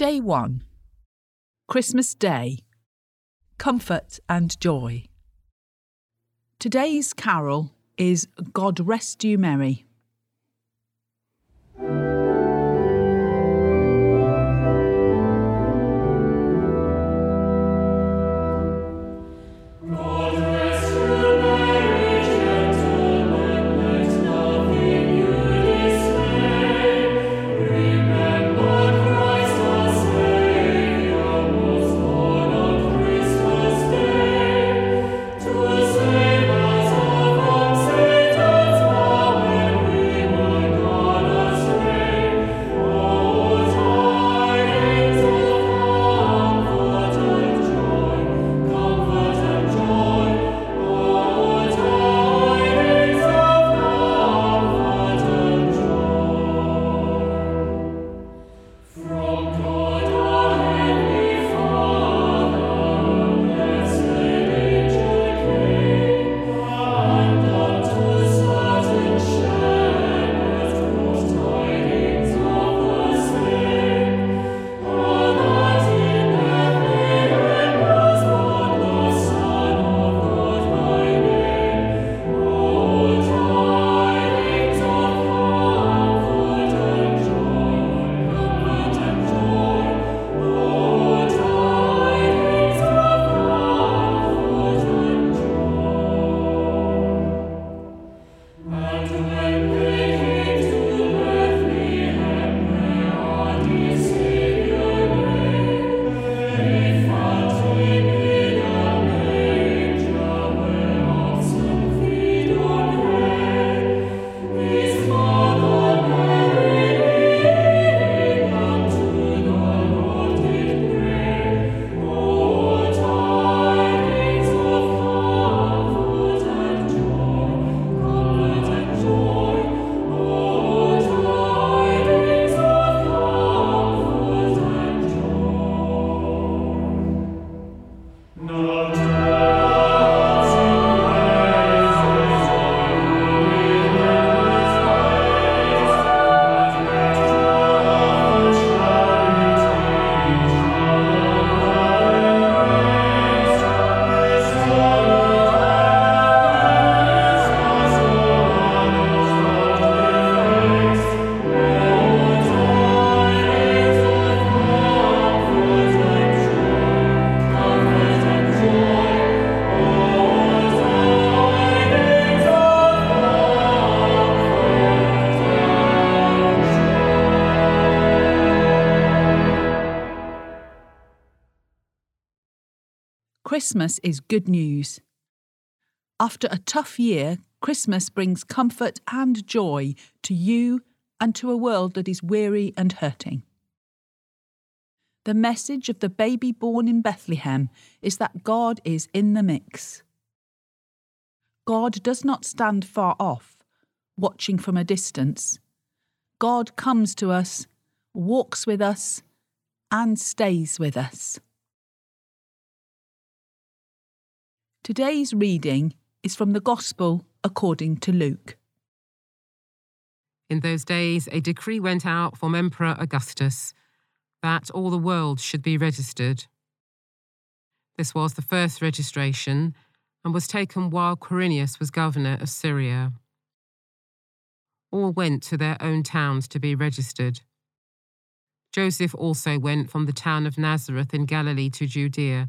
Day 1 Christmas Day Comfort and Joy. Today's carol is God Rest You Merry. Christmas is good news. After a tough year, Christmas brings comfort and joy to you and to a world that is weary and hurting. The message of the baby born in Bethlehem is that God is in the mix. God does not stand far off, watching from a distance. God comes to us, walks with us, and stays with us. Today's reading is from the Gospel according to Luke. In those days, a decree went out from Emperor Augustus that all the world should be registered. This was the first registration and was taken while Quirinius was governor of Syria. All went to their own towns to be registered. Joseph also went from the town of Nazareth in Galilee to Judea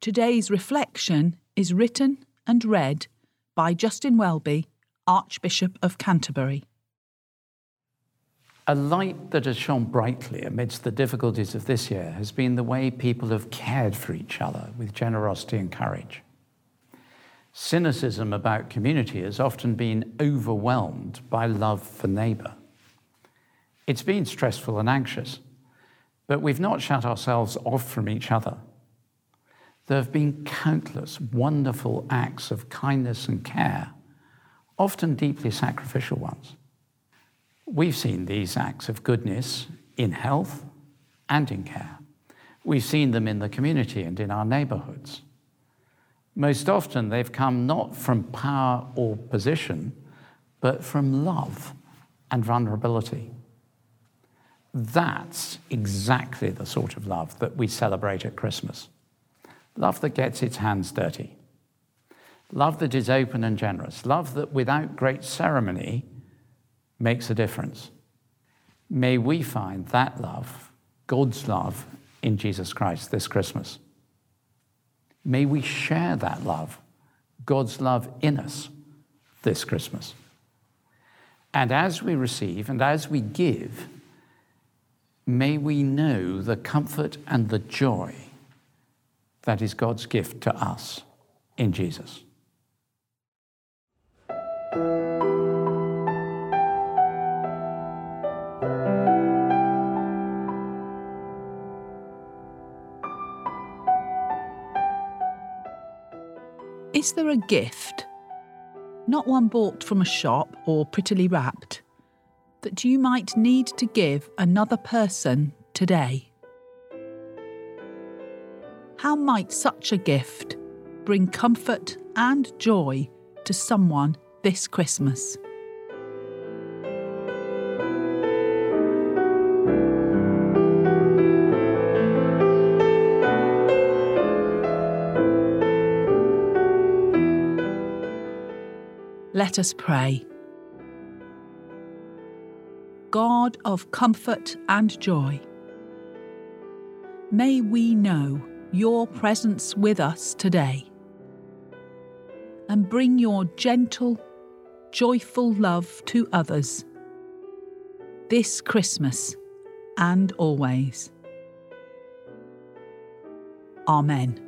Today's reflection is written and read by Justin Welby, Archbishop of Canterbury. A light that has shone brightly amidst the difficulties of this year has been the way people have cared for each other with generosity and courage. Cynicism about community has often been overwhelmed by love for neighbour. It's been stressful and anxious, but we've not shut ourselves off from each other. There have been countless wonderful acts of kindness and care, often deeply sacrificial ones. We've seen these acts of goodness in health and in care. We've seen them in the community and in our neighborhoods. Most often, they've come not from power or position, but from love and vulnerability. That's exactly the sort of love that we celebrate at Christmas. Love that gets its hands dirty. Love that is open and generous. Love that without great ceremony makes a difference. May we find that love, God's love, in Jesus Christ this Christmas. May we share that love, God's love in us this Christmas. And as we receive and as we give, may we know the comfort and the joy that is God's gift to us in Jesus. Is there a gift, not one bought from a shop or prettily wrapped, that you might need to give another person today? How might such a gift bring comfort and joy to someone this Christmas? Let us pray. God of comfort and joy, may we know your presence with us today and bring your gentle, joyful love to others this Christmas and always. Amen.